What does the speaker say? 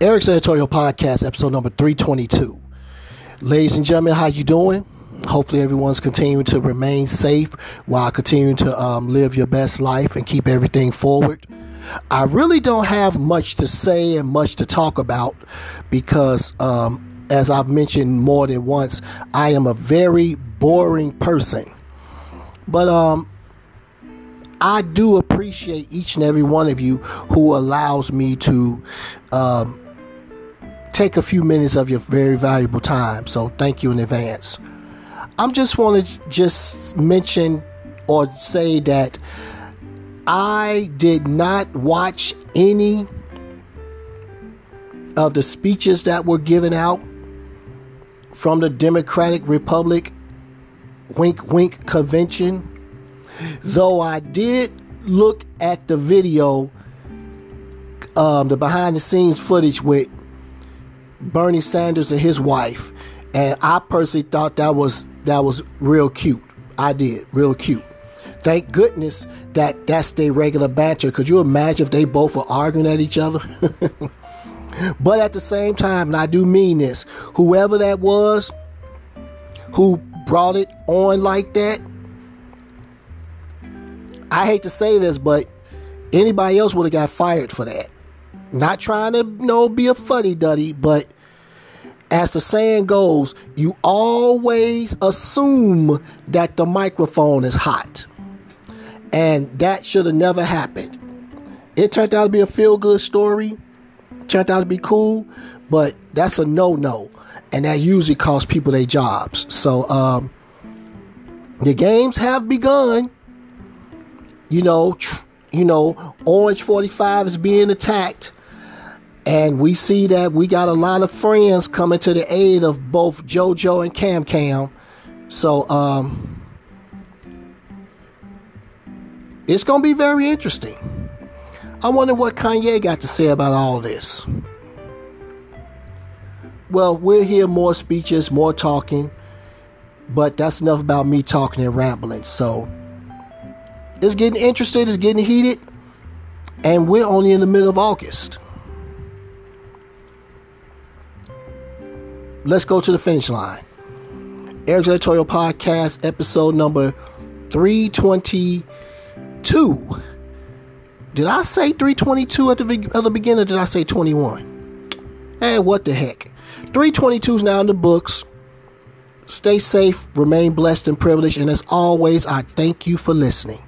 Eric's Editorial Podcast, episode number 322. Ladies and gentlemen, how you doing? Hopefully everyone's continuing to remain safe while continuing to um, live your best life and keep everything forward. I really don't have much to say and much to talk about because, um, as I've mentioned more than once, I am a very boring person. But um, I do appreciate each and every one of you who allows me to um, take a few minutes of your very valuable time. So thank you in advance. I'm just want to just mention or say that I did not watch any of the speeches that were given out from the Democratic Republic wink wink convention though I did look at the video um, the behind the scenes footage with Bernie Sanders and his wife, and I personally thought that was that was real cute. I did real cute. Thank goodness that that's their regular banter. Could you imagine if they both were arguing at each other? but at the same time, and I do mean this, whoever that was who brought it on like that, I hate to say this, but anybody else would have got fired for that. Not trying to, you know, be a fuddy duddy, but as the saying goes, you always assume that the microphone is hot. And that should have never happened. It turned out to be a feel good story, turned out to be cool, but that's a no no. And that usually costs people their jobs. So, um, the games have begun. You know, tr- you know, Orange 45 is being attacked and we see that we got a lot of friends coming to the aid of both JoJo and Cam Cam. So um, it's going to be very interesting. I wonder what Kanye got to say about all this. Well, we'll hear more speeches, more talking, but that's enough about me talking and rambling. So it's getting interesting, it's getting heated, and we're only in the middle of August. Let's go to the finish line. Eric's Editorial Podcast, episode number 322. Did I say 322 at the, at the beginning did I say 21? Hey, eh, what the heck. 322 is now in the books. Stay safe, remain blessed and privileged, and as always, I thank you for listening.